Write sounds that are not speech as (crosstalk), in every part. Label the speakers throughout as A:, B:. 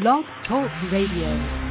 A: Blog Talk Radio.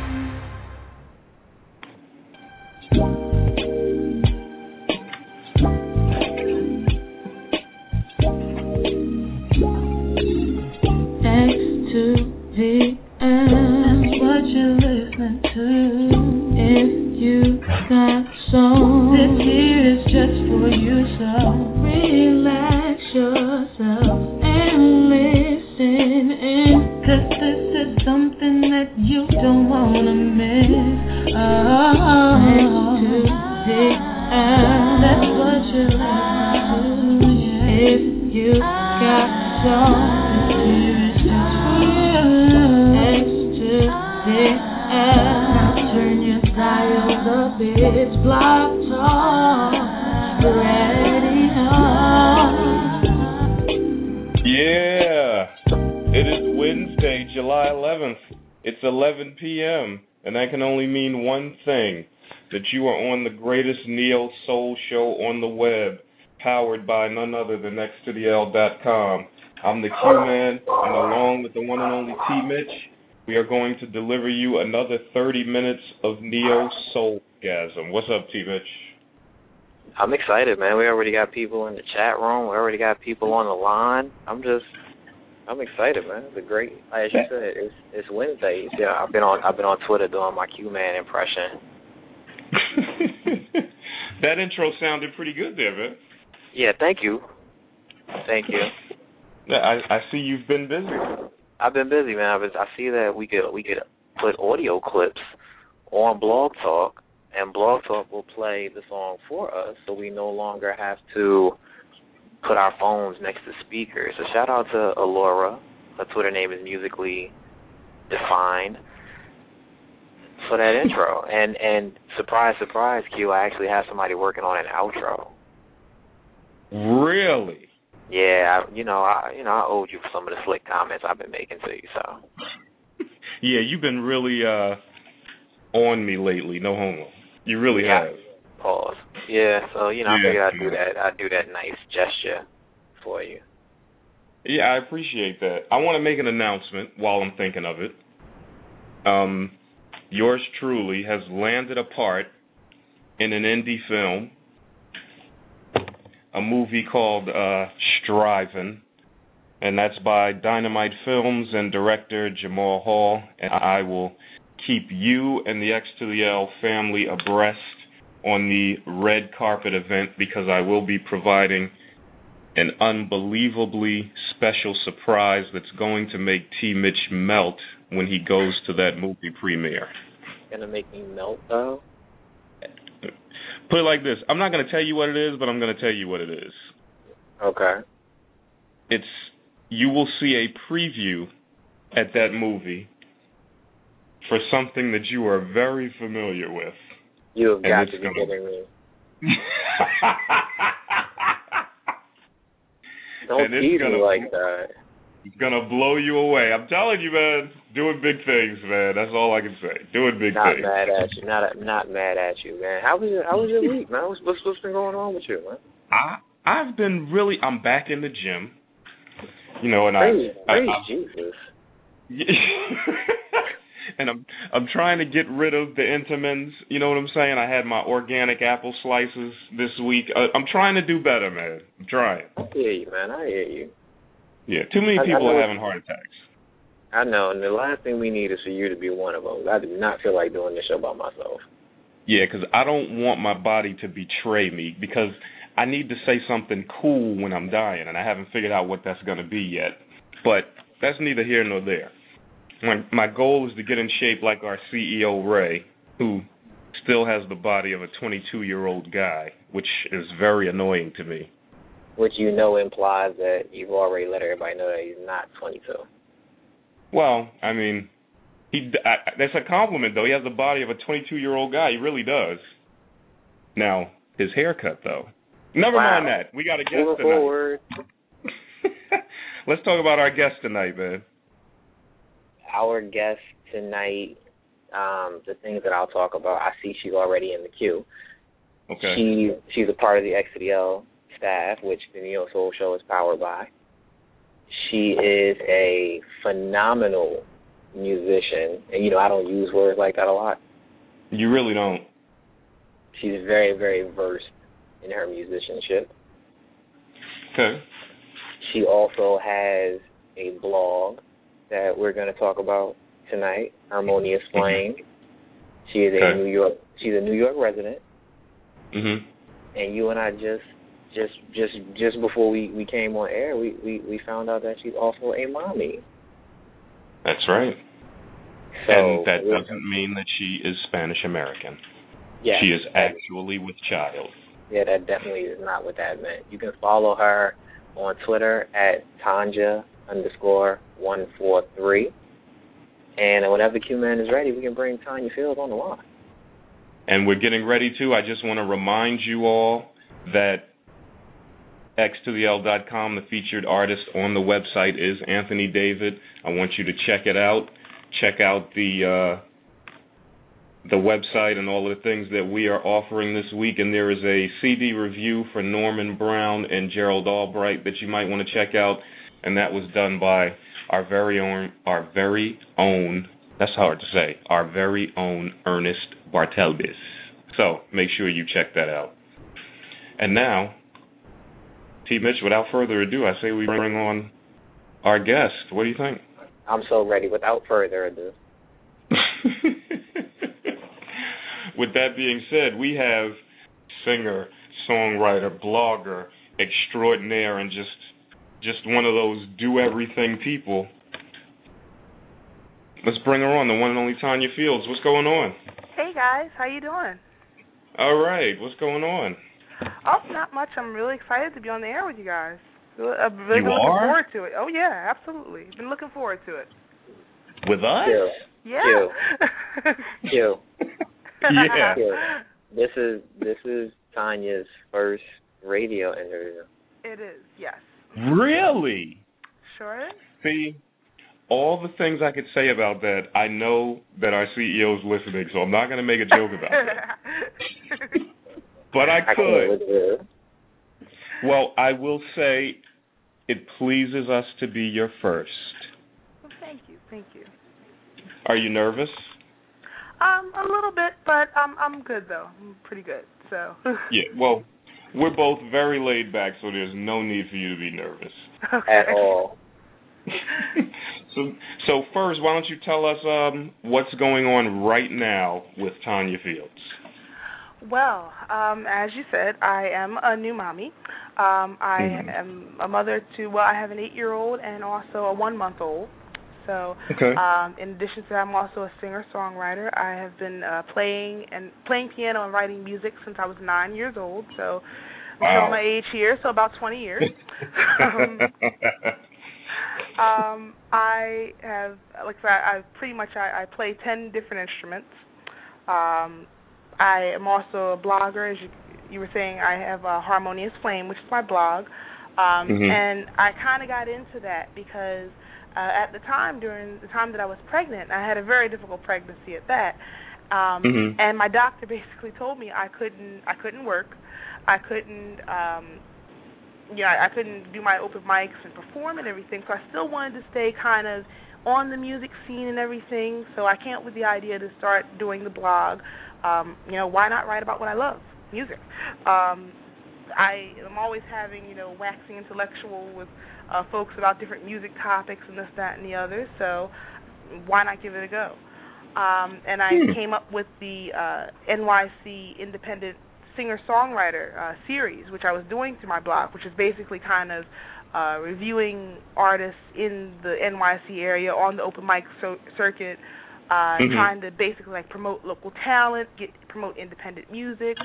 B: Wednesday, July 11th. It's 11 p.m., and that can only mean one thing that you are on the greatest neo soul show on the web, powered by none other than nexttotheL.com. I'm the Q Man, and along with the one and only T Mitch, we are going to deliver you another 30 minutes of neo soulgasm. What's up, T Mitch?
C: I'm excited, man. We already got people in the chat room. We already got people on the line. I'm just, I'm excited, man. It's a great, as you said, it's it's Wednesday. Yeah, I've been on I've been on Twitter doing my Q man impression. (laughs)
B: that intro sounded pretty good there, man.
C: Yeah, thank you, thank you. (laughs)
B: Yeah, I, I see you've been busy.
C: I've been busy, man. I, was, I see that we could we could put audio clips on Blog Talk, and Blog Talk will play the song for us, so we no longer have to put our phones next to speakers. So shout out to Alora. Her Twitter name is musically defined for that intro. (laughs) And and surprise, surprise, Q, I actually have somebody working on an outro.
B: Really?
C: Yeah, I, you know, I you know, I owed you for some of the slick comments I've been making to you. So (laughs)
B: Yeah, you've been really uh on me lately. No homo. You really
C: Yeah.
B: have.
C: Pause. Yeah, so you know, I
B: Yeah.
C: figured I'd do that. I'd do that nice gesture for you.
B: Yeah, I appreciate that. I want to make an announcement while I'm thinking of it. Um, yours truly has landed a part in an indie film, a movie called uh, Striving, and that's by Dynamite Films and director Jamal Hall. And I will keep you and the X to the L family abreast on the red carpet event because I will be providing an unbelievably special surprise that's going to make T. Mitch melt when he goes to that movie premiere.
C: Gonna make me melt though.
B: Put it like this I'm not going to tell you what it is, but I'm going to tell you what it is.
C: Okay.
B: It's you will see a preview at that movie for something that you are very familiar with.
C: You have got to be
B: gonna-
C: kidding me. (laughs) Don't
B: And it's
C: tease
B: gonna-
C: like that.
B: It's gonna blow you away. I'm telling you, man. Doing big things, man. That's all I can say. Doing big
C: Not
B: things.
C: Not mad at you. Not not mad at you, man. How was your How was your (laughs) week, man? What's what's, been going on with you, man?
B: I I've been really. I'm back in the gym. You know, and
C: Praise,
B: I, I, I
C: Jesus. (laughs)
B: and I'm I'm trying to get rid of the Entenmann's. You know what I'm saying? I had my organic apple slices this week. Uh, I'm trying to do better, man. I'm trying.
C: I hear you, man. I hear you.
B: Yeah, too many
C: I- I
B: people are having heart attacks.
C: I know, and the last thing we need is for you to be one of them. I do not feel like doing this show by myself.
B: Yeah, because I don't want my body to betray me because I need to say something cool when I'm dying, and I haven't figured out what that's going to be yet. But that's neither here nor there. My my goal is to get in shape like our CEO Ray, who still has the body of a 22 year old guy, which is very annoying to me.
C: Which you know implies that you've already let everybody know that he's not 22.
B: Well, I mean, he I, that's a compliment though. He has the body of a 22 year old guy. He really does. Now his haircut though. Never
C: Wow.
B: mind that. We got a guest
C: Moving
B: tonight. (laughs) Let's talk about our guest tonight, man.
C: Our guest tonight, um, the things that I'll talk about, I see she's already in the queue.
B: Okay.
C: She she's a part of the XDL staff, which the Neo Soul Show is powered by. She is a phenomenal musician, and you know I don't use words like that a lot.
B: You really don't.
C: She's very, very versed in her musicianship.
B: Okay.
C: She also has a blog that we're going to talk about tonight, Harmonious
B: Mm-hmm.
C: Flame. She is
B: Okay.
C: a New York. She's a New York resident,
B: Mhm.
C: and you and I just, just, just, just before we we came on air, we we we found out that she's also a mommy.
B: That's right.
C: So
B: and that doesn't mean that she is Spanish American.
C: yeah,
B: she is actually with child.
C: Yeah, that definitely is not what that meant. You can follow her on Twitter at Tanya underscore one four three. And whenever Q Man is ready, we can bring Tanya Fields on the line.
B: And we're getting ready to. I just want to remind you all that x to the l.com, the featured artist on the website is Anthony David. I want you to check it out. Check out the uh, the website and all the things that we are offering this week. And there is a CD review for Norman Brown and Gerald Albright that you might want to check out. And that was done by our very own, our very own. That's hard to say. Our very own Ernest Bartelbis. So make sure you check that out. And now, T. Mitch, without further ado, I say we bring on our guest. What do you think?
C: I'm so ready. Without further ado, (laughs)
B: With that being said, we have singer, songwriter, blogger, extraordinaire, and just just one of those do everything people. Let's bring her on, the one and only Tanya Fields. What's going on?
D: Hey guys, how you doing?
B: All right, what's going on?
D: Oh, not much. I'm really excited to be on the air with you guys. I've uh, really
B: You
D: been looking
B: are?
D: forward to it. Oh yeah, absolutely. Been looking forward to it.
B: With us?
C: Q,
D: Yeah.
C: Q, (laughs)
B: Yeah.
C: Q. This is this is Tanya's first radio interview.
D: it is. Yes.
B: Really?
D: Sure.
B: See, all the things I could say about that, I know that our CEO's listening, so I'm not going to make a joke about it. But I
C: I
B: could. Well, I will say it pleases us to be your first.
D: well, thank you. Thank you.
B: Are you nervous?
D: Um, a little bit, but I'm I'm good though. I'm pretty good. So.
B: Yeah, well, we're both very laid back, so there's no need for you to be nervous.
D: okay.
C: At all. (laughs)
B: so, so first, why don't you tell us um, what's going on right now with Tanya Fields?
D: Well, um, as you said, I am a new mommy. Um, I
B: Mhm.
D: am a mother to well, I have an eight-year-old and also a one-month-old. So,
B: Okay.
D: um, in addition to that, I'm also a singer-songwriter. I have been uh, playing and playing piano and writing music since I was nine years old. So,
B: Wow.
D: my age here, so about 20 years. (laughs) um, um, I have, like I said, I, pretty much I, I play ten different instruments. Um, I am also a blogger, as you, you were saying. I have a Harmonious Flame, which is my blog, um,
B: Mhm.
D: and I kind of got into that because uh, at the time, during the time that I was pregnant, I had a very difficult pregnancy at that. Um,
B: Mhm.
D: And my doctor (laughs) basically told me I couldn't, I couldn't work, I couldn't. Um, you know, I, I couldn't do my open mics and perform and everything, so I still wanted to stay kind of on the music scene and everything. So I came up with the idea to start doing the blog. Um, you know, why not write about what I love, music? Um, I am always having, you know, waxing intellectual with uh, folks about different music topics and this, that, and the other. So why not give it a go? Um, and I
B: Hmm.
D: came up with the uh, NYC Independent singer-songwriter uh, series, which I was doing through my blog, which is basically kind of uh, reviewing artists in the NYC area on the open mic so- circuit, uh,
B: Mhm.
D: trying to basically like promote local talent, get promote independent music,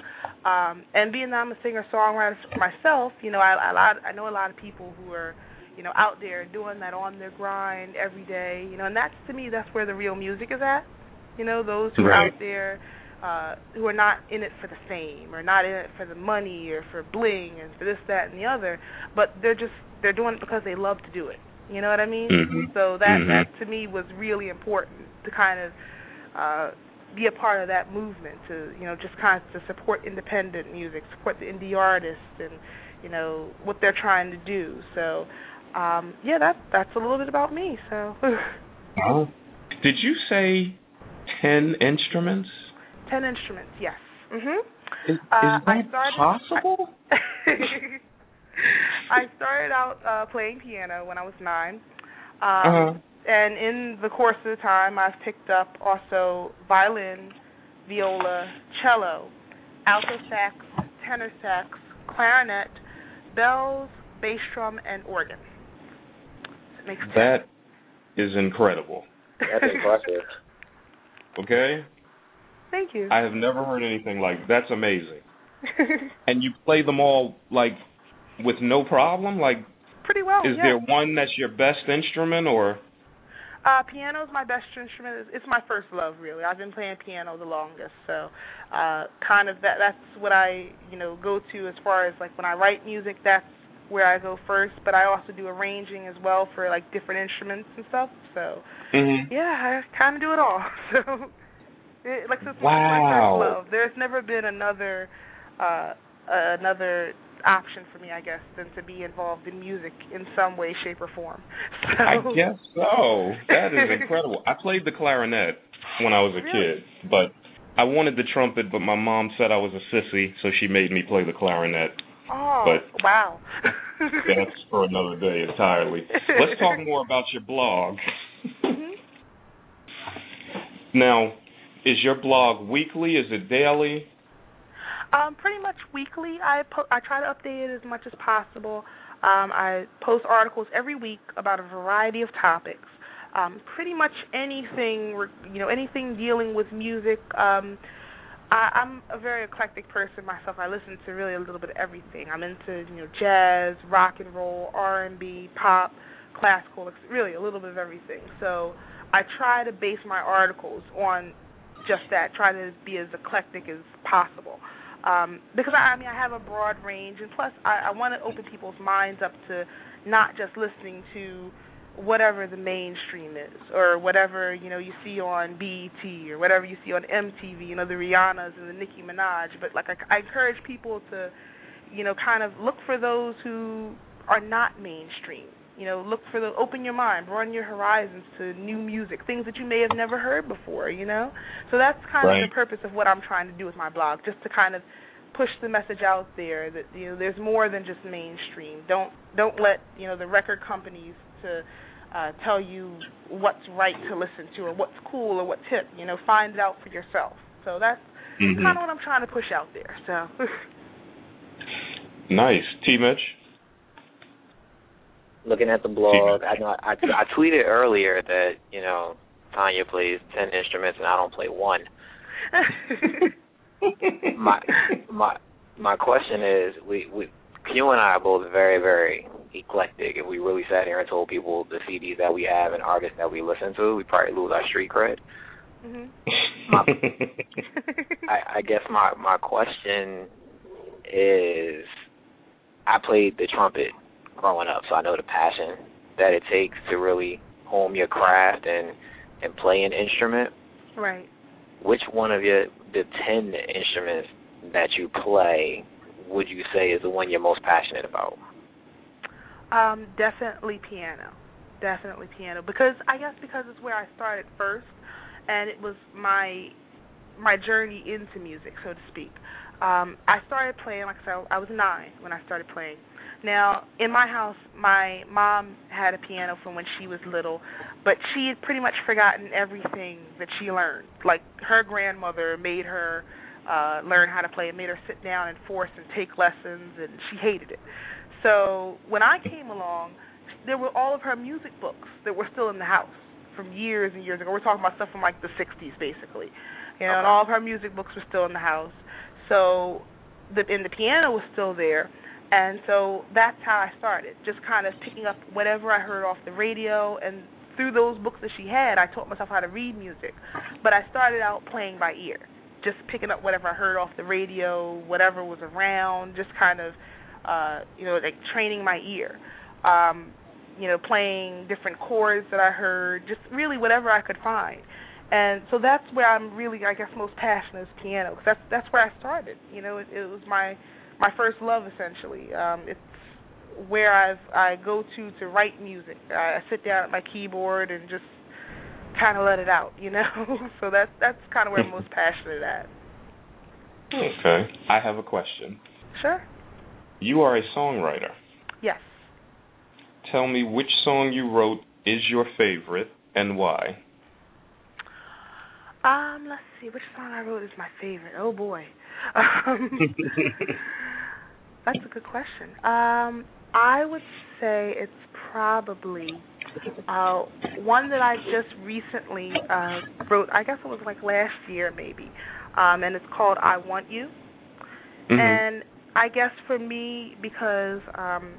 D: um, and being that I'm a singer-songwriter myself, you know, I, I, lot, I know a lot of people who are you know out there doing that on their grind every day, you know, and that's to me that's where the real music is at. You know, those who are out there uh who are not in it for the fame or not in it for the money or for bling and for this, that and the other, but they're just they're doing it because they love to do it. You know what I mean?
B: Mhm.
D: So that
B: Mhm.
D: that to me was really important to kind of uh be a part of that movement to you know just kind of to support independent music, support the indie artists and you know what they're trying to do. So um yeah, that that's a little bit about me. So
B: Oh. Did you say ten instruments?
D: Ten instruments, yes. Mhm.
B: Is, is
D: Uh,
B: that
D: I started-
B: possible? (laughs)
D: I started out uh playing piano when I was nine. Um
B: Uh-huh.
D: And in the course of the time I've picked up also violin, viola, cello, alto sax, tenor sax, clarinet, bells, bass drum and organ. It makes ten.
B: That is incredible.
C: That's impressive. (laughs)
B: Okay?
D: Thank you.
B: I have never heard anything like that's amazing. (laughs) And you play them all like with no problem? Like
D: Pretty well.
B: is
D: yeah.
B: there one that's your best instrument or
D: Uh, piano is my best instrument. It's, it's my first love, really. I've been playing piano the longest, so uh, kind of that. That's what I, you know, go to as far as like when I write music. That's where I go first. But I also do arranging as well for like different instruments and stuff. So
B: mm-hmm.
D: yeah, I kind of do it all. (laughs) So it, like this is my
B: Wow.
D: first love. There's never been another uh, another option for me, I guess, than to be involved in music in some way, shape, or form. (laughs) So,
B: I guess so. That is incredible. I played the clarinet when I was a
D: Really?
B: kid, but I wanted the trumpet, but my mom said I was a sissy, so she made me play the clarinet.
D: Oh,
B: But-
D: wow. (laughs)
B: That's for another day entirely. Let's talk more about your blog.
D: Mhm.
B: Now, is your blog weekly? Is it daily?
D: Um, pretty much weekly. I po- I try to update it as much as possible. Um, I post articles every week about a variety of topics. Um, pretty much anything, you know, anything dealing with music. Um, I, I'm a very eclectic person myself. I listen to really a little bit of everything. I'm into you know jazz, rock and roll, R&B, pop, classical. Really a little bit of everything. So I try to base my articles on just that. Try to be as eclectic as possible. Um, because I, I mean I have a broad range, and plus I, I want to open people's minds up to not just listening to whatever the mainstream is, or whatever you know you see on BET, or whatever you see on MTV, you know the Rihannas and the Nicki Minaj. But like I, I encourage people to, you know, kind of look for those who are not mainstream. You know, look for the open your mind, broaden your horizons to new music, things that you may have never heard before. You know, so that's kind
B: Right.
D: of the purpose of what I'm trying to do with my blog, just to kind of push the message out there that you know there's more than just mainstream. Don't don't let you know the record companies to uh, tell you what's right to listen to or what's cool or what's hip. You know, find it out for yourself. So that's
B: Mhm.
D: kind of what I'm trying to push out there. So (laughs)
B: Nice. T. Mitch?
C: Looking at the blog, I know I, I tweeted earlier that you know Tanya plays ten instruments and I don't play one. (laughs) My my my question is, we we you and I are both very very eclectic. If we really sat here and told people the CDs that we have and artists that we listen to, we probably lose our street cred.
D: mhm. (laughs)
C: I, I guess my my question is, I played the trumpet growing up, so I know the passion that it takes to really hone your craft and and play an instrument.
D: right.
C: Which one of your the ten instruments that you play would you say is the one you're most passionate about?
D: Um, definitely piano. Definitely piano because I guess because it's where I started first, and it was my my journey into music, so to speak. Um, I started playing like I said, I was nine when I started playing. Now in my house, my mom had a piano from when she was little, but she had pretty much forgotten everything that she learned. Like her grandmother made her uh learn how to play and made her sit down and force and take lessons and she hated it. So when I came along, there were all of her music books that were still in the house from years and years ago. We're talking about stuff from like the 60s, basically. You know, and all of her music books were still in the house. So the and the piano was still there. And so that's how I started, just kind of picking up whatever I heard off the radio and through those books that she had, I taught myself how to read music. But I started out playing by ear, just picking up whatever I heard off the radio, whatever was around, just kind of uh, you know, like training my ear. Um, you know, playing different chords that I heard, just really whatever I could find. And so that's where I'm really, I guess, most passionate is piano, because that's that's where I started. You know, it, it was my my first love essentially. Um, it's where I've I go to to write music. I, I sit down at my keyboard and just kind of let it out, you (laughs) know. so that's that's kind of where I'm (laughs) most passionate at.
B: Okay, I have a question.
D: Sure.
B: You are a songwriter.
D: Yes.
B: Tell me which song you wrote is your favorite and why.
D: Um, let's see, which song I wrote is my favorite. Oh boy. (laughs) Um, that's a good question. Um, I would say it's probably uh one that I just recently uh wrote. I guess it was like last year maybe. Um and it's called I Want You.
B: Mhm.
D: And I guess for me because um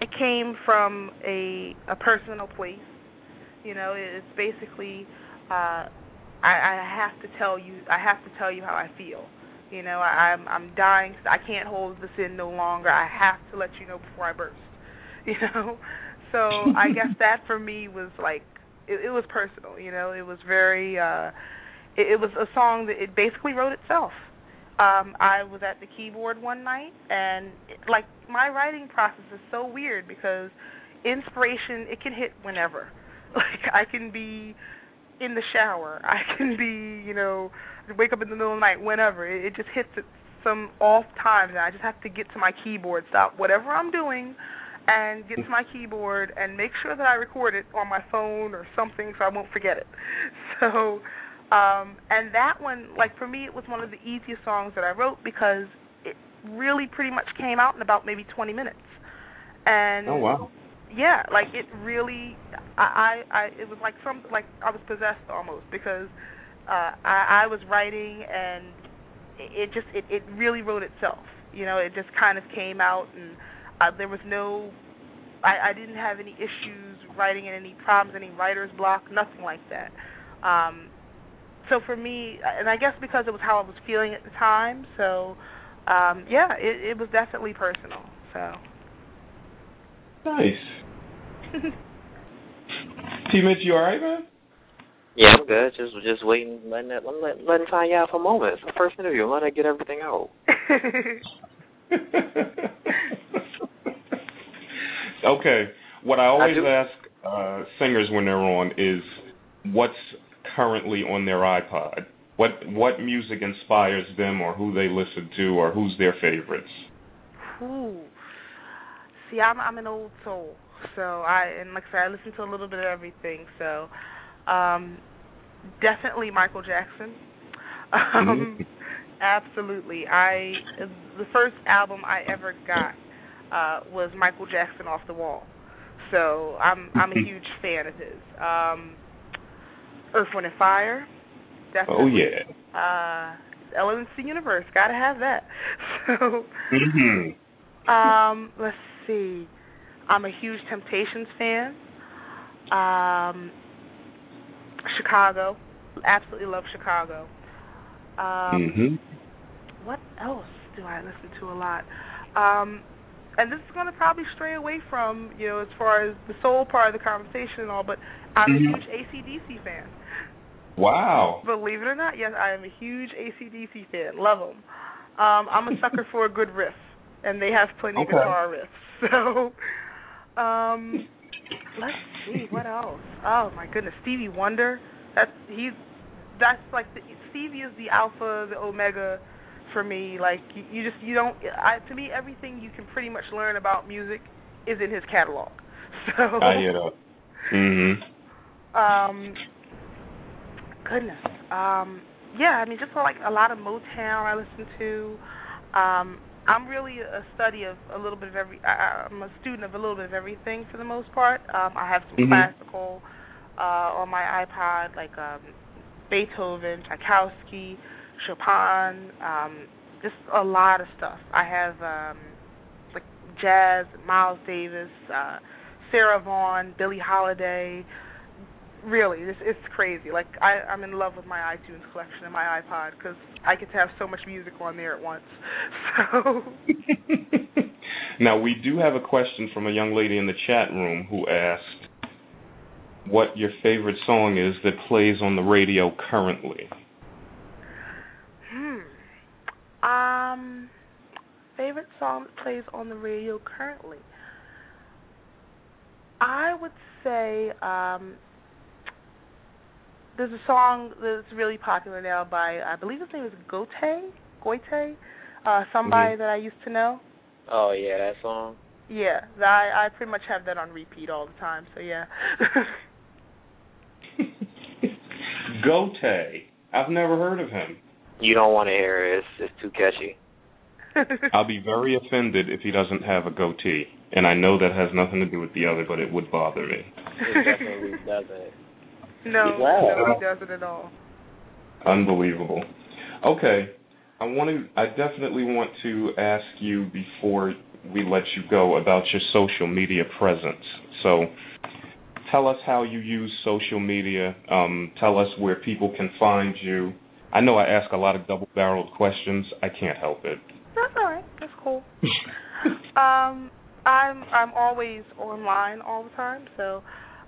D: it came from a a personal place. You know, it's basically uh I, I have to tell you I have to tell you how I feel. You know, I, I'm I'm dying. I can't hold this in no longer. I have to let you know before I burst. (laughs) You know, so I (laughs) guess that for me was like it, it was personal. You know, it was very. uh it, it was a song that it basically wrote itself. Um I was at the keyboard one night and it, like my writing process is so weird because inspiration it can hit whenever. (laughs) Like I can be in the shower. I can be, you know, wake up in the middle of the night, whenever. It, it just hits at some off times, and I just have to get to my keyboard, stop whatever I'm doing, and get to my keyboard and make sure that I record it on my phone or something so I won't forget it. (laughs) So, um, and that one, like for me, it was one of the easiest songs that I wrote because it really pretty much came out in about maybe 20 minutes. And
B: Oh wow.
D: yeah, like it really, I, I, I it was like some, like I was possessed almost because uh, I, I was writing and it, it just, it, it really wrote itself. You know, it just kind of came out and uh, there was no, I, I didn't have any issues writing, and any problems, any writer's block, nothing like that. Um, so for me, and I guess because it was how I was feeling at the time, so um, yeah, it, it was definitely personal. So.
B: Nice. (laughs) T Mitch, you alright, man?
C: Yeah, I'm good. Just just waiting, letting that, letting, letting find out for a moment. It's the first interview. I'm letting her get everything out. (laughs)
B: okay. What I always
C: I
B: ask uh, singers when they're on is what's currently on their iPod. What what music inspires them, or who they listen to, or who's their favorites?
D: Ooh. See, I'm I'm an old soul, so I and like I said, I listen to a little bit of everything. So, um, definitely Michael Jackson. Um, (laughs) absolutely. I the first album I ever got uh was Michael Jackson Off the Wall. So I'm I'm a (laughs) huge fan of his. Um, Earth, Wind and Fire. Definitely.
B: Oh yeah.
D: Uh, Elements of the Universe. Gotta have that. (laughs) So.
B: Mhm.
D: Um, let's see. I'm a huge Temptations fan. Um, Chicago. Absolutely love Chicago. Um,
B: Mhm.
D: what else do I listen to a lot? Um, and this is going to probably stray away from, you know, as far as the soul part of the conversation and all, but I'm
B: Mhm.
D: a huge ACDC fan.
B: Wow.
D: Believe it or not, yes, I am a huge ACDC fan. Love them. Um, I'm a sucker (laughs) for a good riff, and they have plenty
B: Okay.
D: of guitar riffs. (laughs) So, um, let's see what else. Oh my goodness, Stevie Wonder. That's he's that's like the, Stevie is the alpha, the omega for me. Like you, you just you don't. I, to me, everything you can pretty much learn about music is in his catalog. (laughs) So.
B: I hear that. Mhm.
D: Um, goodness. Um, yeah, I mean, just like a lot of Motown I listen to. Um, I'm really a study of a little bit of every. I, I'm a student of a little bit of everything for the most part. Um, I have some
B: Mhm.
D: classical uh, on my iPod, like um, Beethoven, Tchaikovsky, Chopin, um, just a lot of stuff. I have um, like jazz, Miles Davis, uh, Sarah Vaughan, Billie Holiday. Really, it's, it's crazy. Like I, I'm in love with my iTunes collection and my iPod because I get to have so much music on there at once. (laughs) So (laughs)
B: now we do have a question from a young lady in the chat room who asked what your favorite song is that plays on the radio currently.
D: Hmm. Um, favorite song that plays on the radio currently. I would say um there's a song that's really popular now by I believe his name is Gote Gotye, uh, somebody
B: Mhm.
D: that I used to know.
C: Oh yeah, that song.
D: Yeah, I I pretty much have that on repeat all the time. So yeah. (laughs)
B: Gote. I've never heard of him.
C: You don't want to hear it. It's it's too catchy. (laughs)
B: I'll be very offended if he doesn't have a goatee, and I know that has nothing to do with the other, but it would bother me.
C: It definitely doesn't.
D: No,
C: Wow.
D: no, he doesn't at all.
B: Unbelievable. Okay, I want to. I definitely want to ask you before we let you go about your social media presence. So, tell us how you use social media. Um, tell us where people can find you. I know I ask a lot of double-barreled questions. I can't help it.
D: That's all right. That's cool. (laughs) Um, I'm I'm always online all the time. So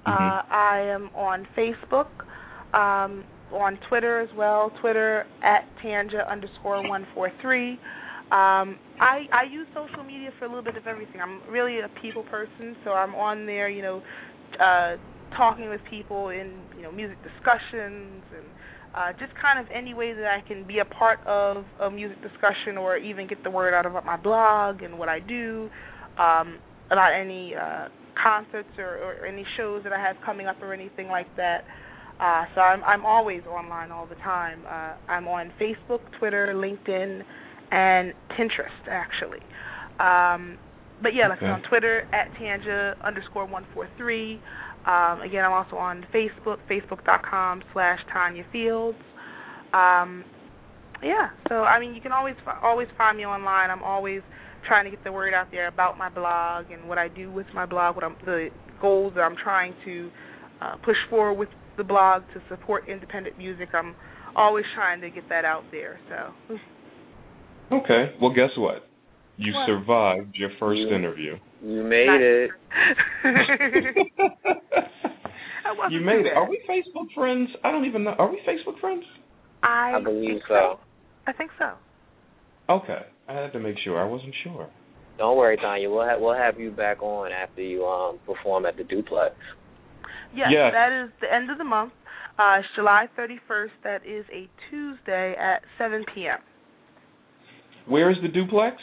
D: uh,
B: Mhm.
D: I am on Facebook, um, on Twitter as well. Twitter at Tanya underscore one four three. Um, I I use social media for a little bit of everything. I'm really a people person, so I'm on there, you know, uh, talking with people in you know music discussions and uh, just kind of any way that I can be a part of a music discussion or even get the word out about my blog and what I do, um, about any uh, concerts or, or any shows that I have coming up or anything like that. Uh, so I'm I'm always online all the time. Uh, I'm on Facebook, Twitter, LinkedIn, and Pinterest actually. Um, but yeah, like
B: Okay.
D: on Twitter at Tanya underscore one four three. Um, again, I'm also on Facebook, facebook.com slash Tanya Fields. Um, yeah, so I mean, you can always always find me online. I'm always trying to get the word out there about my blog and what I do with my blog, what I'm the goals that I'm trying to uh, push forward with the blog to support independent music. I'm always trying to get that out there. So
B: Okay. Well, guess what? You
D: What?
B: survived your first
C: You-
B: interview.
C: You made
D: Nice.
C: it. (laughs)
D: I wasn't
B: you made it. Are we Facebook friends? I don't even know. Are we Facebook friends?
D: I,
C: I believe
D: think
C: so.
D: I think so.
B: Okay. I had to make sure. I wasn't sure.
C: Don't worry, Tanya. We'll have we'll have you back on after you um perform at the duplex.
D: Yes,
B: Yes.
D: that is the end of the month. Uh, it's July 31st. That is a Tuesday at 7 p.m.
B: Where is the duplex?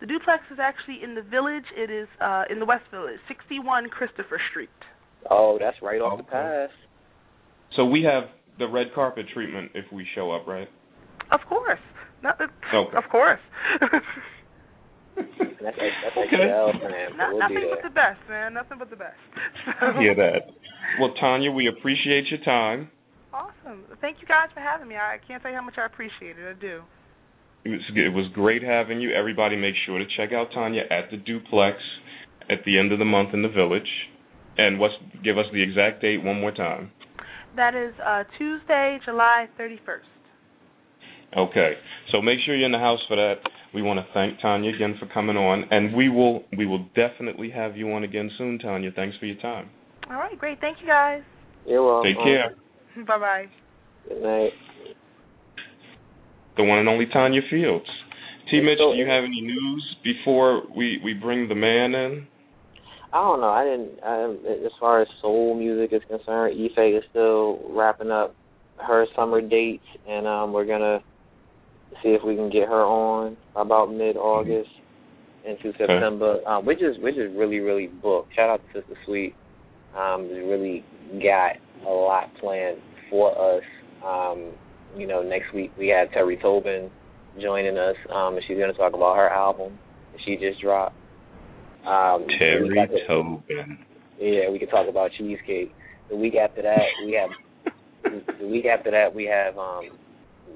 D: The duplex is actually in the village. It is uh, in the West Village, 61 Christopher Street.
C: Oh, that's right off the
B: Okay.
C: pass.
B: So we have the red carpet treatment if we show up, right?
D: Of course. Not,
B: Okay.
D: Of course.
C: That's that's that's
B: Okay.
C: XL, man. We'll
D: nothing but the best, man. Nothing but the best.
B: I hear that. Well, Tanya, we appreciate your time.
D: Awesome. Thank you guys for having me. I can't tell you how much I appreciate it. I do.
B: It was, it was great having you. Everybody, make sure to check out Tanya at the duplex at the end of the month in the village. And what's give us the exact date one more time.
D: That is uh, Tuesday, July 31st.
B: Okay. So make sure you're in the house for that. We want to thank Tanya again for coming on, and we will we will definitely have you on again soon, Tanya. Thanks for your time.
D: All right, great. Thank you guys.
C: You're welcome.
B: Take care. (laughs)
D: Bye bye.
C: Good night.
B: The one and only Tanya Fields. T.
C: Hey,
B: Mitch, do you have any news before we we bring the man in?
C: I don't know. I didn't. I, as far as soul music is concerned, Ife is still wrapping up her summer dates, and um, we're gonna see if we can get her on about mid August into September. Um, we're just we're just really really booked. Shout out to Sister Sweet. Um, really got a lot planned for us. Um, you know, next week we have Terry Tobin joining us, um, and she's gonna talk about her album that she just dropped. Um,
B: Terry
C: the-
B: Tobin.
C: yeah, we could talk about cheesecake. The week after that, we have (laughs) the week after that we have um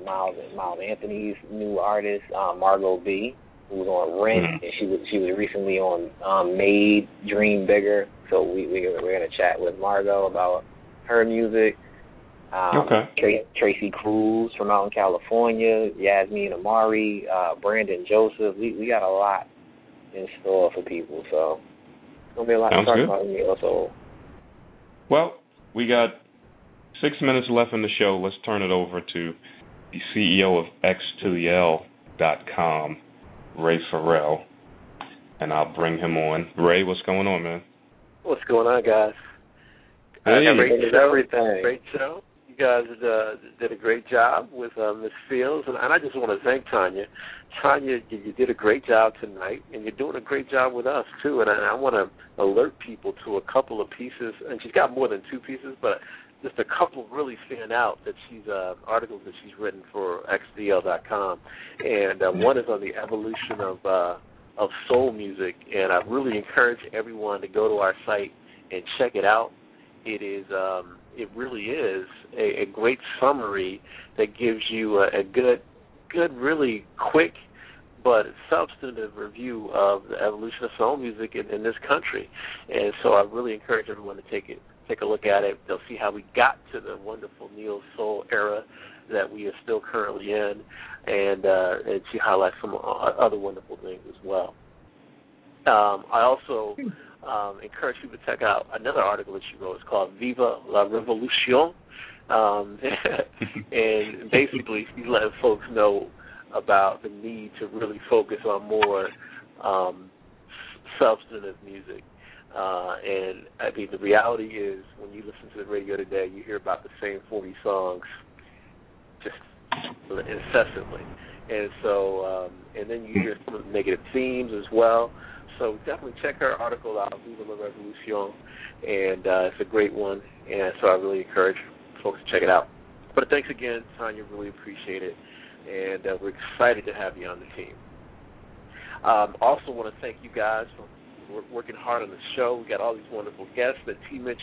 C: Miles Miles Anthony's new artist, um, Margot B, who was on Rent,
B: Mhm.
C: and she was she was recently on um Made Dream Bigger. So we, we we're gonna chat with Margot about her music. Um,
B: Okay.
C: Tra- Tracy Cruz from out in California, Yasmin Amari, uh, Brandon Joseph. We we got a lot in store for people, so it's gonna be a lot
B: Sounds
C: to talk
B: good.
C: about also.
B: Well, we got six minutes left in the show. Let's turn it over to the CEO of X2L.com, Ray Farrell, and I'll bring him on. Ray, what's going on, man?
E: What's going on, guys?
B: Hey.
E: Great
C: Everything
E: show.
C: everything.
E: Great show. you guys uh, did a great job with uh, Miss Fields, and, and I just want to thank Tanya. Tanya, you, you did a great job tonight, and you're doing a great job with us too. And I, I want to alert people to a couple of pieces, and she's got more than two pieces, but just a couple really stand out that she's uh, articles that she's written for XDL.com, and uh, one is on the evolution of uh, of soul music, and I really encourage everyone to go to our site and check it out. It is um, it really is a, a great summary that gives you a, a good good really quick but substantive review of the evolution of soul music in, in this country. And so I really encourage everyone to take it take a look at it. They'll see how we got to the wonderful neo soul era that we are still currently in, and uh, and she highlights some other wonderful things as well. Um, I also um, encourage people to check out another article that she wrote. It's called "Viva la Revolution," um, (laughs) and basically she's letting folks know about the need to really focus on more um, substantive music uh, and I mean, the reality is, when you listen to the radio today, you hear about the same 40 songs just incessantly. And so, um, and then you hear some negative themes as well. So definitely check her article out, Viva la Revolution, and uh, it's a great one. And so I really encourage folks to check it out. But thanks again, Tanya. Really appreciate it, and uh, we're excited to have you on the team. Um, also, want to thank you guys for we're working hard on the show. We got all these wonderful guests that T. Mitch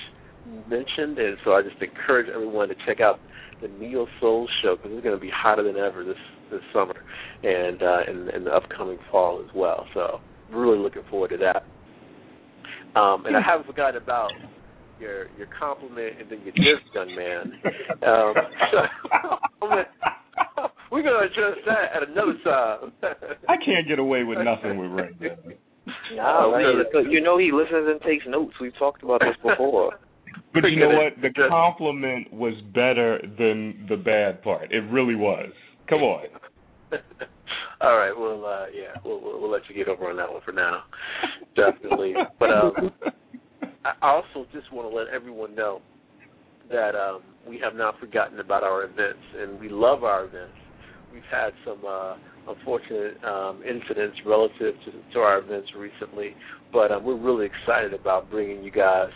E: mentioned, and so I just encourage everyone to check out the Neo Soul Show because it's going to be hotter than ever this this summer and uh, in, in the upcoming fall as well. So really looking forward to that. Um, and I haven't forgotten about your your compliment and then your diss, young man. Um, so, (laughs) we're going to address that at another time.
B: I can't get away with nothing with Ray.
C: No, right. you know he listens and takes notes. We've talked about this before. (laughs)
B: but you know what? The compliment was better than the bad part. It really was. Come on. (laughs)
E: All right. Well, uh, yeah, we'll, we'll, we'll let you get over on that one for now. Definitely. But um, (laughs) I also just want to let everyone know that um, we have not forgotten about our events, and we love our events. We've had some uh, unfortunate um, incidents relative to, to our events recently, but uh, we're really excited about bringing you guys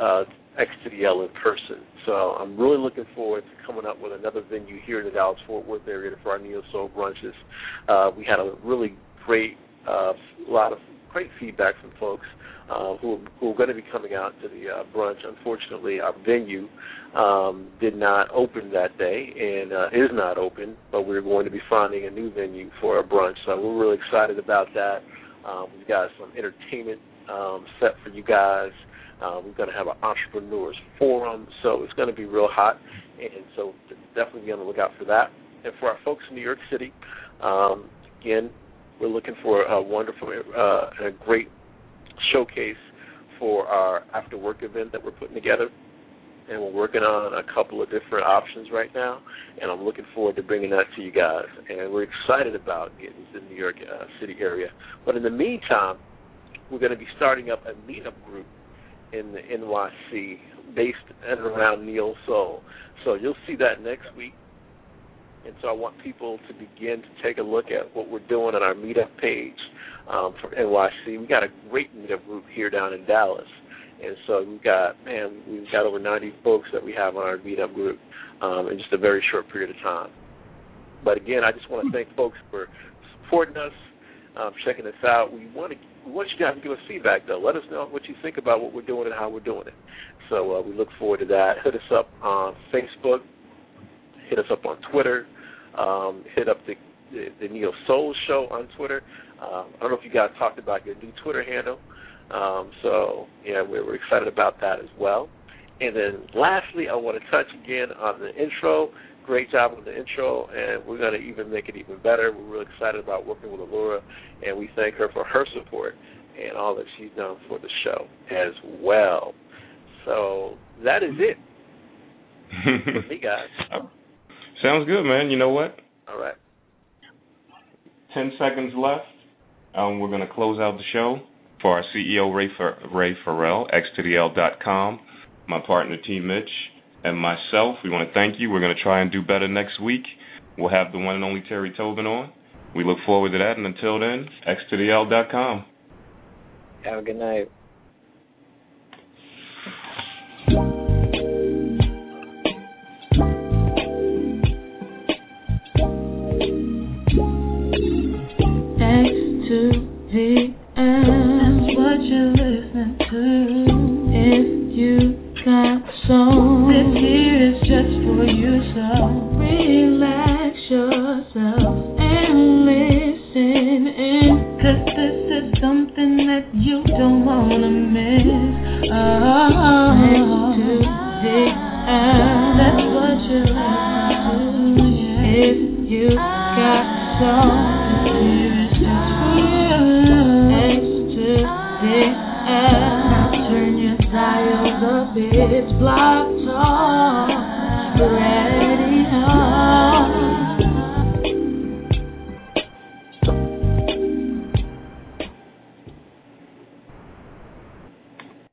E: uh, X to the L in person. So I'm really looking forward to coming up with another venue here in the Dallas Fort Worth area for our Neo Soul brunches. Uh, we had a really great, uh, lot of great feedback from folks uh, who who are going to be coming out to the uh, brunch. Unfortunately, our venue um, did not open that day and uh, is not open, but we're going to be finding a new venue for our brunch. So we're really excited about that. Um, we've got some entertainment um, set for you guys. Uh, we're going to have an entrepreneurs forum, so it's going to be real hot, and so definitely be on the lookout for that. And for our folks in New York City, um, again, we're looking for a wonderful, uh, a great showcase for our after work event that we're putting together. And we're working on a couple of different options right now, and I'm looking forward to bringing that to you guys. And we're excited about getting to the New York uh, City area. But in the meantime, we're going to be starting up a meetup group in the NYC based around Neo Soul. So you'll see that next week. And so I want people to begin to take a look at what we're doing on our meetup page um, for NYC. We got a great meetup group here down in Dallas, and so we've got man, we've got over 90 folks that we have on our meetup group um, in just a very short period of time. But again, I just want to thank folks for supporting us, um, checking us out. We want to we want you guys to give us feedback though. Let us know what you think about what we're doing and how we're doing it. So uh, we look forward to that. Hit us up on Facebook. Hit us up on Twitter. Um, hit up the, the the Neo Soul Show on Twitter. Um, I don't know if you guys talked about your new Twitter handle. Um, so yeah, we're, we're excited about that as well. And then lastly, I want to touch again on the intro. Great job on the intro, and we're going to even make it even better. We're really excited about working with Allura, and we thank her for her support and all that she's done for the show as well. So that is it (laughs) for me, guys.
B: Sounds good, man. You know what?
E: All right.
B: Ten seconds left. Um, we're going to close out the show for our CEO, Ray, Fer- Ray Farrell, xtodl.com, my partner, T. Mitch, and myself, we want to thank you. We're going to try and do better next week. We'll have the one and only Terry Tobin on. We look forward to that, and until then, x to the L.com.
A: Have a good night.